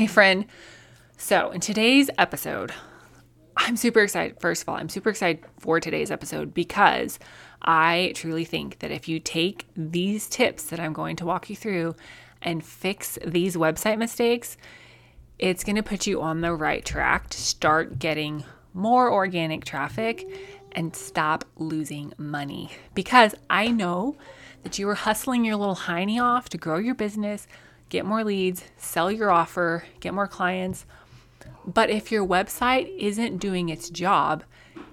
Hey, friend. So, in today's episode, I'm super excited. First of all, I'm super excited for today's episode because I truly think that if you take these tips that I'm going to walk you through and fix these website mistakes, it's going to put you on the right track to start getting more organic traffic and stop losing money. Because I know that you were hustling your little hiney off to grow your business get more leads, sell your offer, get more clients. But if your website isn't doing its job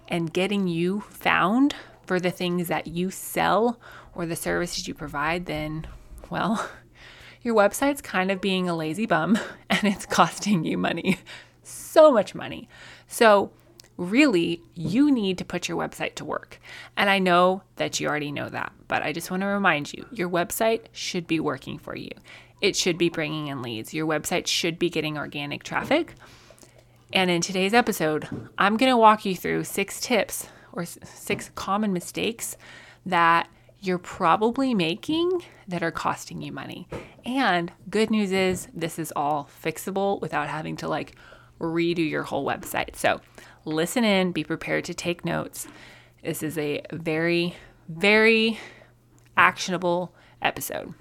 and getting you found for the things that you sell or the services you provide, then, well, your website's kind of being a lazy bum and it's costing you money. So much money. So, really, you need to put your website to work. And I know that you already know that, but I just want to remind you your website should be working for you it should be bringing in leads. Your website should be getting organic traffic. And in today's episode, I'm going to walk you through six tips or six common mistakes that you're probably making that are costing you money. And good news is, this is all fixable without having to like redo your whole website. So listen in, be prepared to take notes. This is a very, very actionable episode.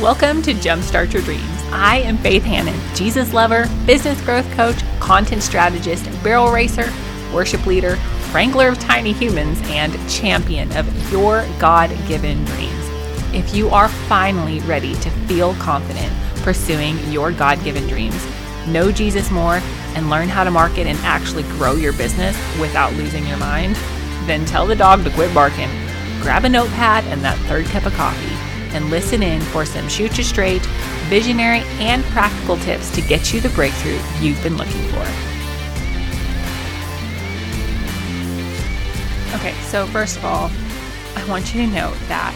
Welcome to Jumpstart Your Dreams. I am Faith Hanan, Jesus lover, business growth coach, content strategist, barrel racer, worship leader, wrangler of tiny humans, and champion of your God given dreams. If you are finally ready to feel confident pursuing your God given dreams, know Jesus more, and learn how to market and actually grow your business without losing your mind, then tell the dog to quit barking. Grab a notepad and that third cup of coffee and listen in for some shoot you straight, visionary, and practical tips to get you the breakthrough you've been looking for. Okay, so first of all, I want you to note that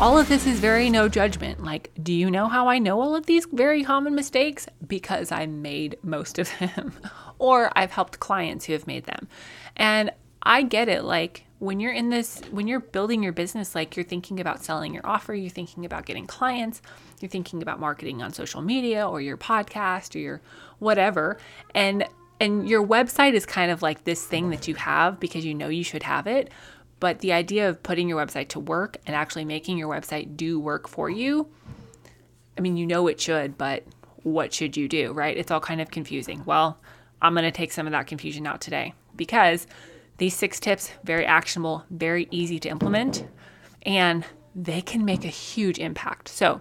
all of this is very no judgment. Like, do you know how I know all of these very common mistakes? Because I made most of them, or I've helped clients who have made them. And I get it. Like, when you're in this, when you're building your business, like you're thinking about selling your offer, you're thinking about getting clients, you're thinking about marketing on social media or your podcast or your whatever. And and your website is kind of like this thing that you have because you know you should have it. But the idea of putting your website to work and actually making your website do work for you, I mean, you know it should, but what should you do, right? It's all kind of confusing. Well, I'm going to take some of that confusion out today because these six tips, very actionable, very easy to implement, and they can make a huge impact. So,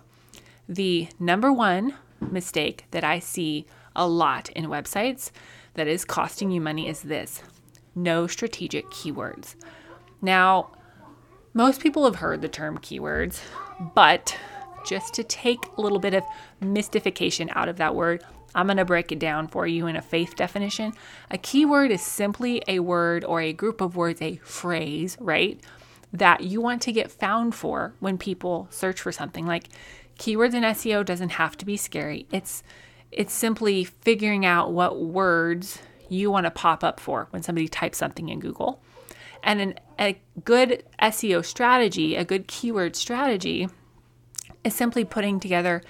the number one mistake that I see a lot in websites that is costing you money is this no strategic keywords. Now, most people have heard the term keywords, but just to take a little bit of mystification out of that word, I'm going to break it down for you in a faith definition. A keyword is simply a word or a group of words, a phrase, right? That you want to get found for when people search for something. Like keywords in SEO doesn't have to be scary. It's it's simply figuring out what words you want to pop up for when somebody types something in Google. And an, a good SEO strategy, a good keyword strategy, is simply putting together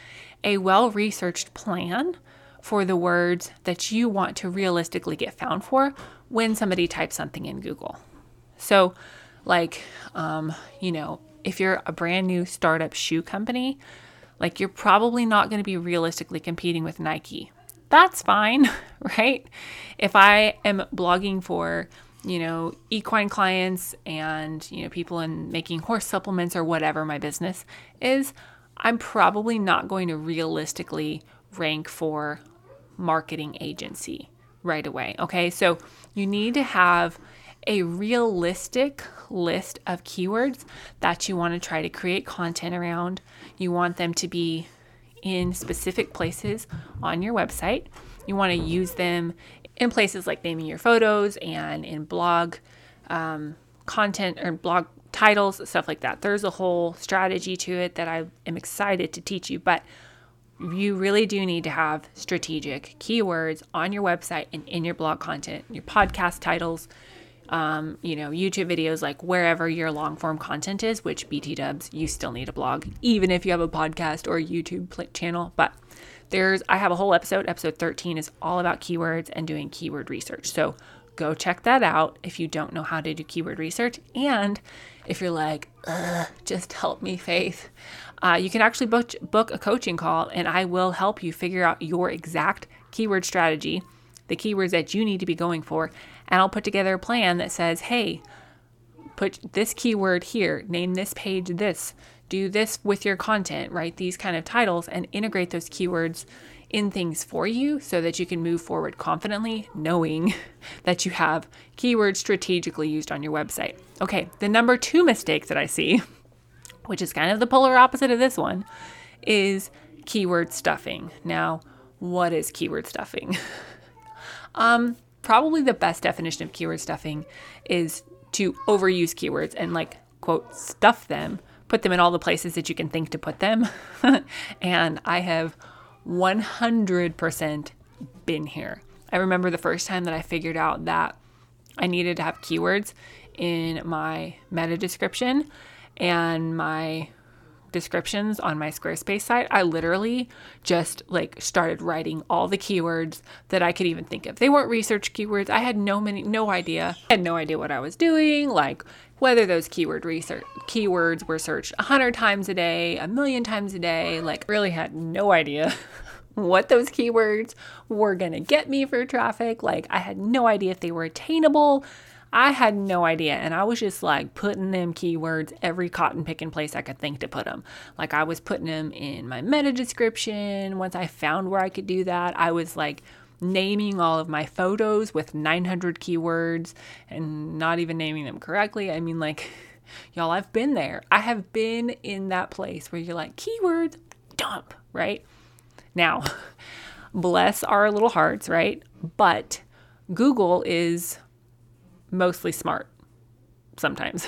a well researched plan for the words that you want to realistically get found for when somebody types something in Google. So, like, um, you know, if you're a brand new startup shoe company, like you're probably not going to be realistically competing with Nike. That's fine, right? If I am blogging for, you know, equine clients and, you know, people in making horse supplements or whatever my business is, I'm probably not going to realistically rank for marketing agency right away. Okay, so you need to have a realistic list of keywords that you want to try to create content around. You want them to be in specific places on your website. You want to use them in places like naming your photos and in blog um, content or blog titles, stuff like that. There's a whole strategy to it that I am excited to teach you. But you really do need to have strategic keywords on your website and in your blog content, your podcast titles, um, you know, YouTube videos, like wherever your long form content is, which BT dubs, you still need a blog, even if you have a podcast or a YouTube channel. But there's, I have a whole episode, episode 13 is all about keywords and doing keyword research. So go check that out if you don't know how to do keyword research. And if you're like, just help me, Faith, uh, you can actually book, book a coaching call and I will help you figure out your exact keyword strategy, the keywords that you need to be going for. And I'll put together a plan that says, hey, put this keyword here, name this page this, do this with your content, write these kind of titles, and integrate those keywords in things for you so that you can move forward confidently, knowing that you have keywords strategically used on your website. Okay, the number two mistake that I see, which is kind of the polar opposite of this one, is keyword stuffing. Now, what is keyword stuffing? um, probably the best definition of keyword stuffing is to overuse keywords and like quote stuff them, put them in all the places that you can think to put them. and I have 100% been here. I remember the first time that I figured out that I needed to have keywords in my meta description and my descriptions on my Squarespace site, I literally just like started writing all the keywords that I could even think of. They weren't research keywords. I had no many no idea. I had no idea what I was doing, like whether those keyword research keywords were searched a hundred times a day, a million times a day. Like really had no idea what those keywords were gonna get me for traffic. Like I had no idea if they were attainable. I had no idea. And I was just like putting them keywords every cotton picking place I could think to put them. Like I was putting them in my meta description. Once I found where I could do that, I was like naming all of my photos with 900 keywords and not even naming them correctly. I mean, like, y'all, I've been there. I have been in that place where you're like, keywords, dump, right? Now, bless our little hearts, right? But Google is mostly smart sometimes.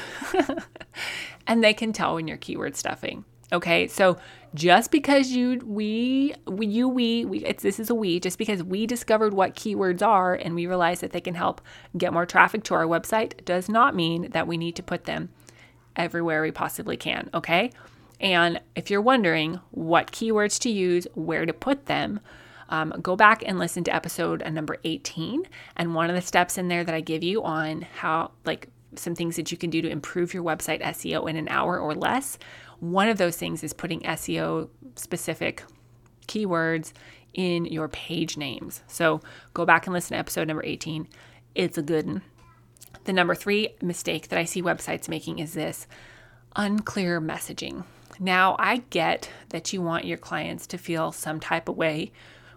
and they can tell when you're keyword stuffing. Okay, so just because you we, we you we, we it's this is a we just because we discovered what keywords are and we realize that they can help get more traffic to our website does not mean that we need to put them everywhere we possibly can. Okay, and if you're wondering what keywords to use, where to put them, um, go back and listen to episode number 18. And one of the steps in there that I give you on how, like, some things that you can do to improve your website SEO in an hour or less. One of those things is putting SEO specific keywords in your page names. So go back and listen to episode number 18. It's a good one. The number three mistake that I see websites making is this unclear messaging. Now, I get that you want your clients to feel some type of way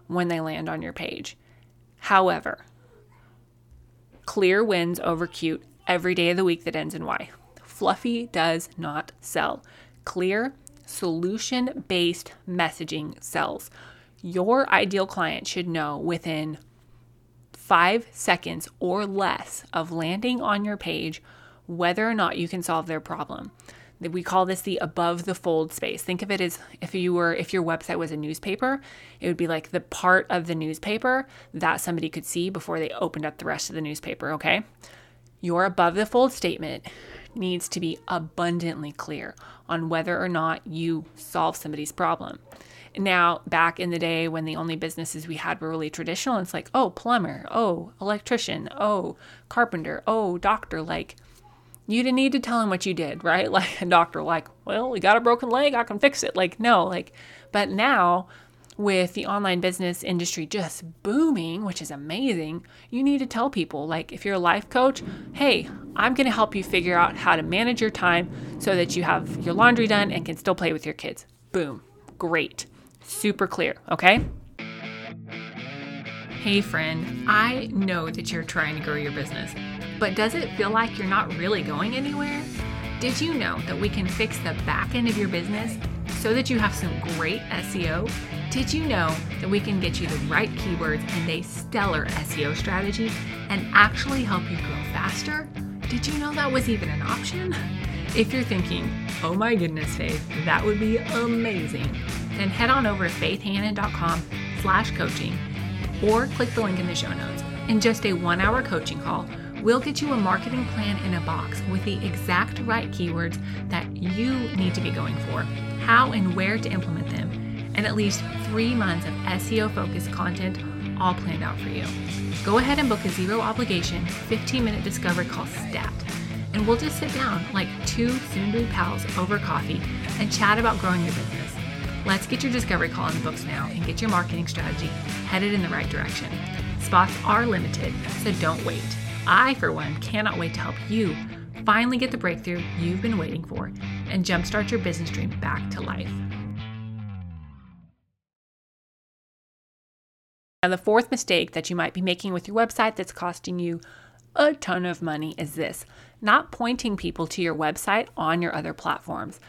when they land on your page. However, clear wins over cute every day of the week that ends in Y. Fluffy does not sell. Clear, solution based messaging sells. Your ideal client should know within five seconds or less of landing on your page whether or not you can solve their problem we call this the above the fold space. Think of it as if you were if your website was a newspaper, it would be like the part of the newspaper that somebody could see before they opened up the rest of the newspaper, okay? Your above the fold statement needs to be abundantly clear on whether or not you solve somebody's problem. Now, back in the day when the only businesses we had were really traditional, it's like, oh, plumber, oh, electrician, oh, carpenter, oh, doctor, like you didn't need to tell him what you did, right? Like a doctor, like, well, we got a broken leg, I can fix it. Like, no, like, but now with the online business industry just booming, which is amazing, you need to tell people, like, if you're a life coach, hey, I'm going to help you figure out how to manage your time so that you have your laundry done and can still play with your kids. Boom. Great. Super clear. Okay. Hey, friend, I know that you're trying to grow your business but does it feel like you're not really going anywhere? Did you know that we can fix the back end of your business so that you have some great SEO? Did you know that we can get you the right keywords and a stellar SEO strategy and actually help you grow faster? Did you know that was even an option? If you're thinking, oh my goodness, Faith, that would be amazing, then head on over to faithhanan.com slash coaching or click the link in the show notes. In just a one hour coaching call, we'll get you a marketing plan in a box with the exact right keywords that you need to be going for, how and where to implement them, and at least three months of SEO focused content all planned out for you. Go ahead and book a zero obligation 15 minute discovery call stat. And we'll just sit down like two soon to be pals over coffee and chat about growing your business. Let's get your discovery call in the books now and get your marketing strategy headed in the right direction. Spots are limited, so don't wait. I, for one, cannot wait to help you finally get the breakthrough you've been waiting for and jumpstart your business dream back to life. Now, the fourth mistake that you might be making with your website that's costing you a ton of money is this not pointing people to your website on your other platforms.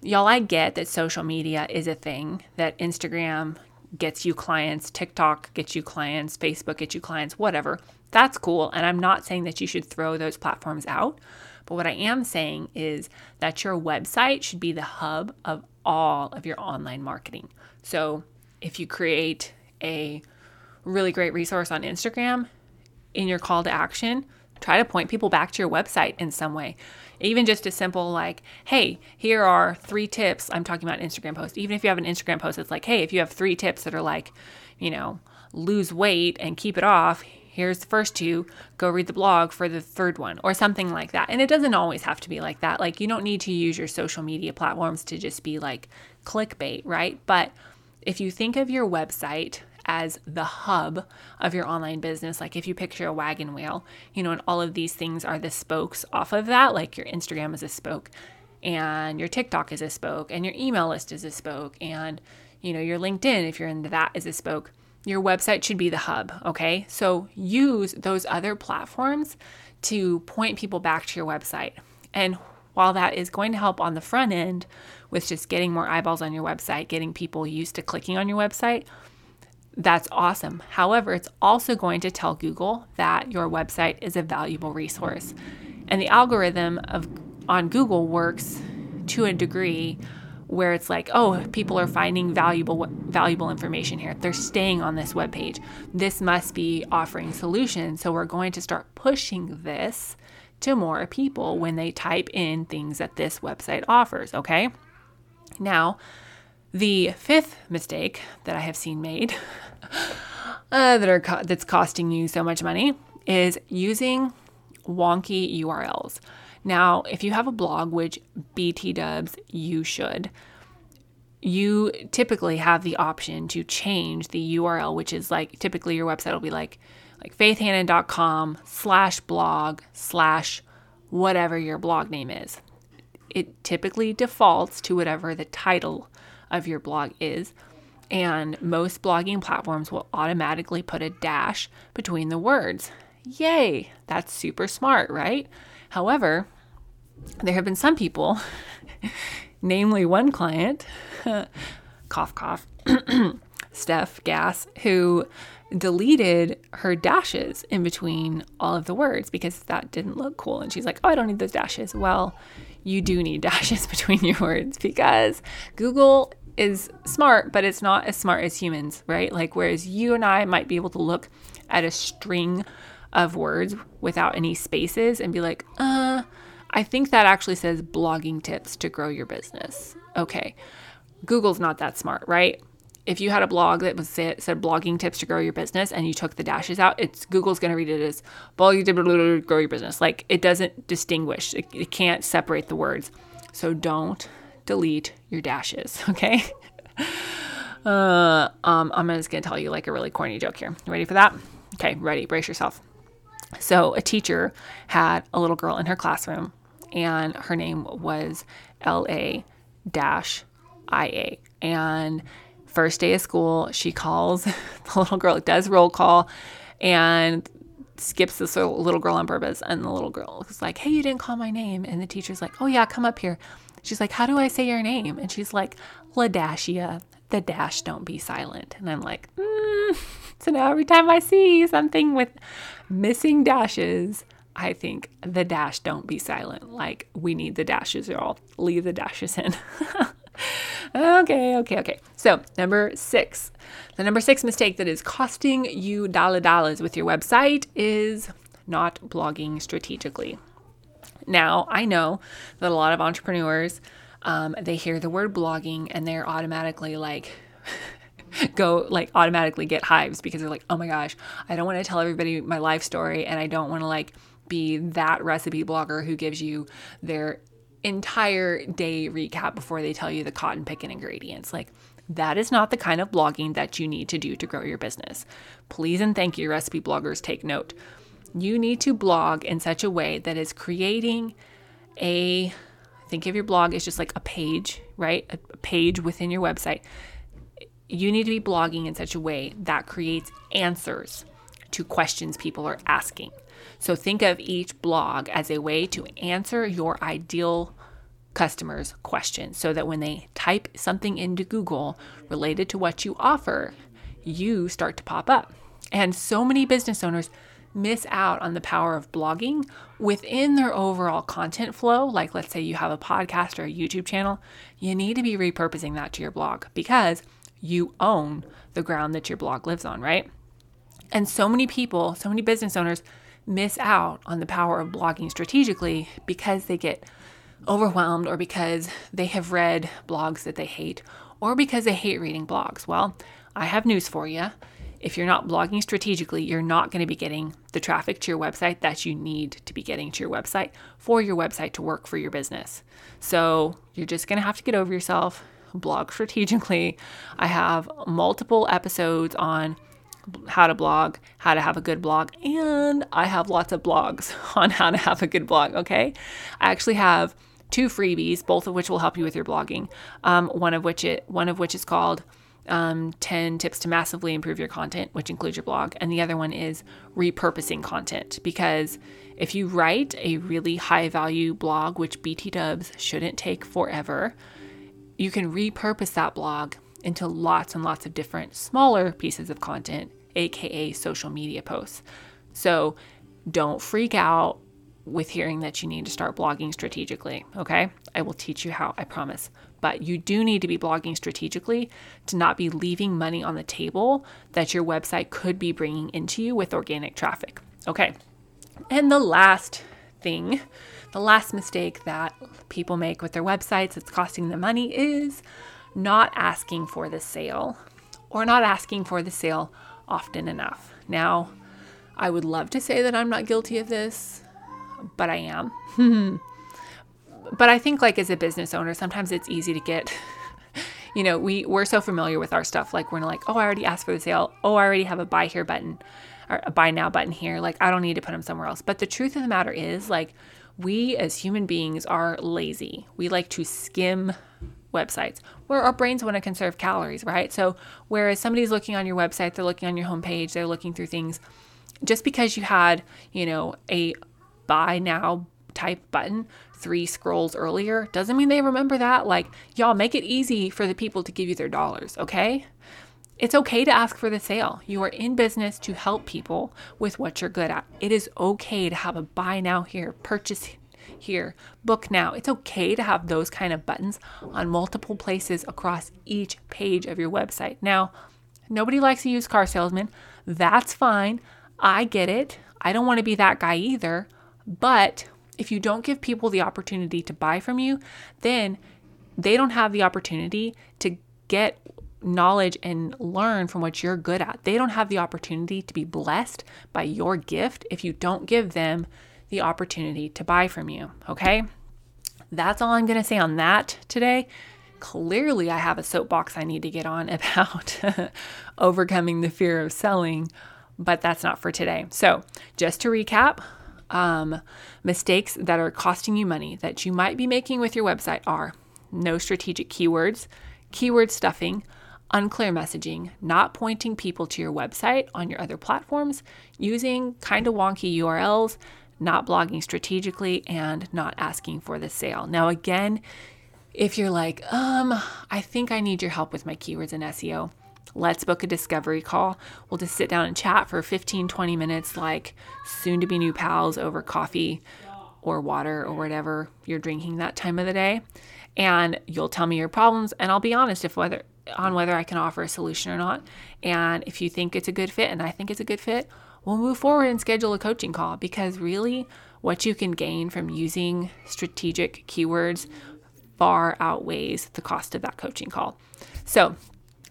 Y'all, I get that social media is a thing, that Instagram gets you clients, TikTok gets you clients, Facebook gets you clients, whatever. That's cool. And I'm not saying that you should throw those platforms out. But what I am saying is that your website should be the hub of all of your online marketing. So if you create a really great resource on Instagram in your call to action, try to point people back to your website in some way. Even just a simple like, hey, here are three tips. I'm talking about Instagram post. Even if you have an Instagram post, it's like, hey, if you have three tips that are like, you know, lose weight and keep it off, here's the first two, go read the blog for the third one, or something like that. And it doesn't always have to be like that. Like, you don't need to use your social media platforms to just be like clickbait, right? But if you think of your website as the hub of your online business. Like if you picture a wagon wheel, you know, and all of these things are the spokes off of that, like your Instagram is a spoke and your TikTok is a spoke and your email list is a spoke and you know, your LinkedIn if you're into that is a spoke. Your website should be the hub, okay? So use those other platforms to point people back to your website. And while that is going to help on the front end with just getting more eyeballs on your website, getting people used to clicking on your website, that's awesome. However, it's also going to tell Google that your website is a valuable resource. And the algorithm of on Google works to a degree where it's like, oh, people are finding valuable valuable information here. They're staying on this web page. This must be offering solutions. So we're going to start pushing this to more people when they type in things that this website offers, okay? Now, the fifth mistake that I have seen made uh, that are co- that's costing you so much money is using wonky URLs. Now, if you have a blog, which BT dubs you should, you typically have the option to change the URL, which is like typically your website will be like like faithhanan.com slash blog slash whatever your blog name is. It typically defaults to whatever the title of your blog is. And most blogging platforms will automatically put a dash between the words. Yay, that's super smart, right? However, there have been some people, namely one client, cough, cough, Steph Gas, who deleted her dashes in between all of the words because that didn't look cool. And she's like, oh, I don't need those dashes. Well, you do need dashes between your words because Google is smart, but it's not as smart as humans, right? Like, whereas you and I might be able to look at a string of words without any spaces and be like, uh, I think that actually says blogging tips to grow your business. Okay. Google's not that smart, right? If you had a blog that was said, said blogging tips to grow your business and you took the dashes out, it's Google's going to read it as blogging to grow your business. Like it doesn't distinguish. It, it can't separate the words. So don't delete your dashes, okay? Uh, um, I'm just gonna tell you like a really corny joke here. You ready for that? Okay, ready, brace yourself. So, a teacher had a little girl in her classroom, and her name was LA IA. And first day of school, she calls the little girl, does roll call, and skips this little girl on purpose. And the little girl is like, Hey, you didn't call my name. And the teacher's like, Oh, yeah, come up here. She's like, How do I say your name? And she's like, Ladashia. The dash don't be silent. And I'm like, mm. So now every time I see something with missing dashes, I think the dash don't be silent. Like, we need the dashes, y'all. Leave the dashes in. okay, okay, okay. So, number six. The number six mistake that is costing you dollar dollars with your website is not blogging strategically. Now, I know that a lot of entrepreneurs, um, they hear the word blogging and they're automatically like, go like automatically get hives because they're like, oh my gosh, I don't want to tell everybody my life story and I don't want to like be that recipe blogger who gives you their entire day recap before they tell you the cotton picking ingredients. Like, that is not the kind of blogging that you need to do to grow your business. Please and thank you, recipe bloggers, take note. You need to blog in such a way that is creating a think of your blog as just like a page, right? A page within your website. You need to be blogging in such a way that creates answers to questions people are asking. So think of each blog as a way to answer your ideal customers' questions so that when they type something into Google related to what you offer, you start to pop up. And so many business owners miss out on the power of blogging within their overall content flow. Like, let's say you have a podcast or a YouTube channel, you need to be repurposing that to your blog because you own the ground that your blog lives on, right? And so many people, so many business owners miss out on the power of blogging strategically because they get overwhelmed or because they have read blogs that they hate or because they hate reading blogs. Well, I have news for you. If you're not blogging strategically, you're not going to be getting the traffic to your website that you need to be getting to your website for your website to work for your business. So you're just going to have to get over yourself, blog strategically. I have multiple episodes on how to blog, how to have a good blog, and I have lots of blogs on how to have a good blog. Okay. I actually have two freebies, both of which will help you with your blogging. Um, one of which it one of which is called um, 10 tips to massively improve your content, which includes your blog. And the other one is repurposing content. Because if you write a really high value blog, which BT dubs shouldn't take forever, you can repurpose that blog into lots and lots of different smaller pieces of content, aka social media posts. So don't freak out with hearing that you need to start blogging strategically, okay? I will teach you how, I promise. But you do need to be blogging strategically to not be leaving money on the table that your website could be bringing into you with organic traffic, okay? And the last thing, the last mistake that people make with their websites that's costing them money is not asking for the sale or not asking for the sale often enough. Now, I would love to say that I'm not guilty of this, but I am. but I think like as a business owner, sometimes it's easy to get you know, we we're so familiar with our stuff like we're like, "Oh, I already asked for the sale. Oh, I already have a buy here button or a buy now button here. Like I don't need to put them somewhere else." But the truth of the matter is like we as human beings are lazy. We like to skim websites where our brains want to conserve calories, right? So, whereas somebody's looking on your website, they're looking on your homepage, they're looking through things, just because you had, you know, a buy now type button three scrolls earlier doesn't mean they remember that. Like, y'all make it easy for the people to give you their dollars, okay? It's okay to ask for the sale. You are in business to help people with what you're good at. It is okay to have a buy now here, purchase here, book now. It's okay to have those kind of buttons on multiple places across each page of your website. Now, nobody likes a used car salesman. That's fine. I get it. I don't want to be that guy either. But if you don't give people the opportunity to buy from you, then they don't have the opportunity to get knowledge and learn from what you're good at. They don't have the opportunity to be blessed by your gift if you don't give them the opportunity to buy from you. Okay. That's all I'm going to say on that today. Clearly, I have a soapbox I need to get on about overcoming the fear of selling, but that's not for today. So, just to recap, um, mistakes that are costing you money that you might be making with your website are no strategic keywords, keyword stuffing, unclear messaging, not pointing people to your website on your other platforms, using kind of wonky URLs, not blogging strategically, and not asking for the sale. Now, again, if you're like, um, I think I need your help with my keywords and SEO, let's book a discovery call. We'll just sit down and chat for 15, 20 minutes, like soon to be new pals over coffee or water or whatever you're drinking that time of the day. And you'll tell me your problems, and I'll be honest if whether on whether I can offer a solution or not. And if you think it's a good fit and I think it's a good fit, we'll move forward and schedule a coaching call because really what you can gain from using strategic keywords far outweighs the cost of that coaching call. So,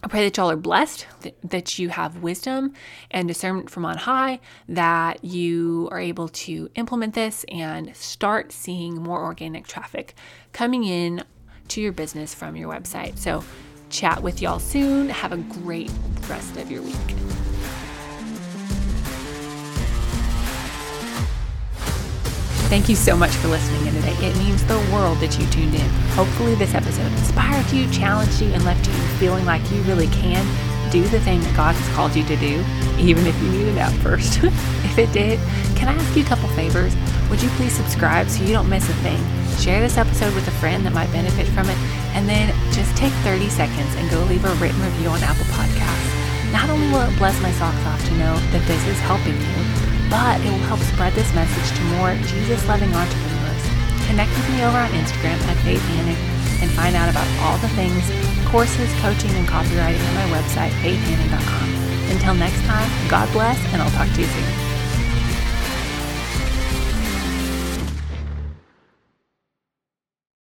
I pray that y'all are blessed, that you have wisdom and discernment from on high, that you are able to implement this and start seeing more organic traffic coming in to your business from your website. So, chat with y'all soon. Have a great rest of your week. Thank you so much for listening in today. It means the world that you tuned in. Hopefully, this episode inspired you, challenged you, and left you feeling like you really can do the thing that God has called you to do, even if you needed out first. if it did, can I ask you a couple favors? Would you please subscribe so you don't miss a thing? Share this episode with a friend that might benefit from it, and then just take 30 seconds and go leave a written review on Apple Podcasts. Not only will it bless my socks off to know that this is helping you, but it will help spread this message to more Jesus loving entrepreneurs. Connect with me over on Instagram at Faith Hanan and find out about all the things, courses, coaching, and copywriting on my website, faithhanan.com. Until next time, God bless, and I'll talk to you soon.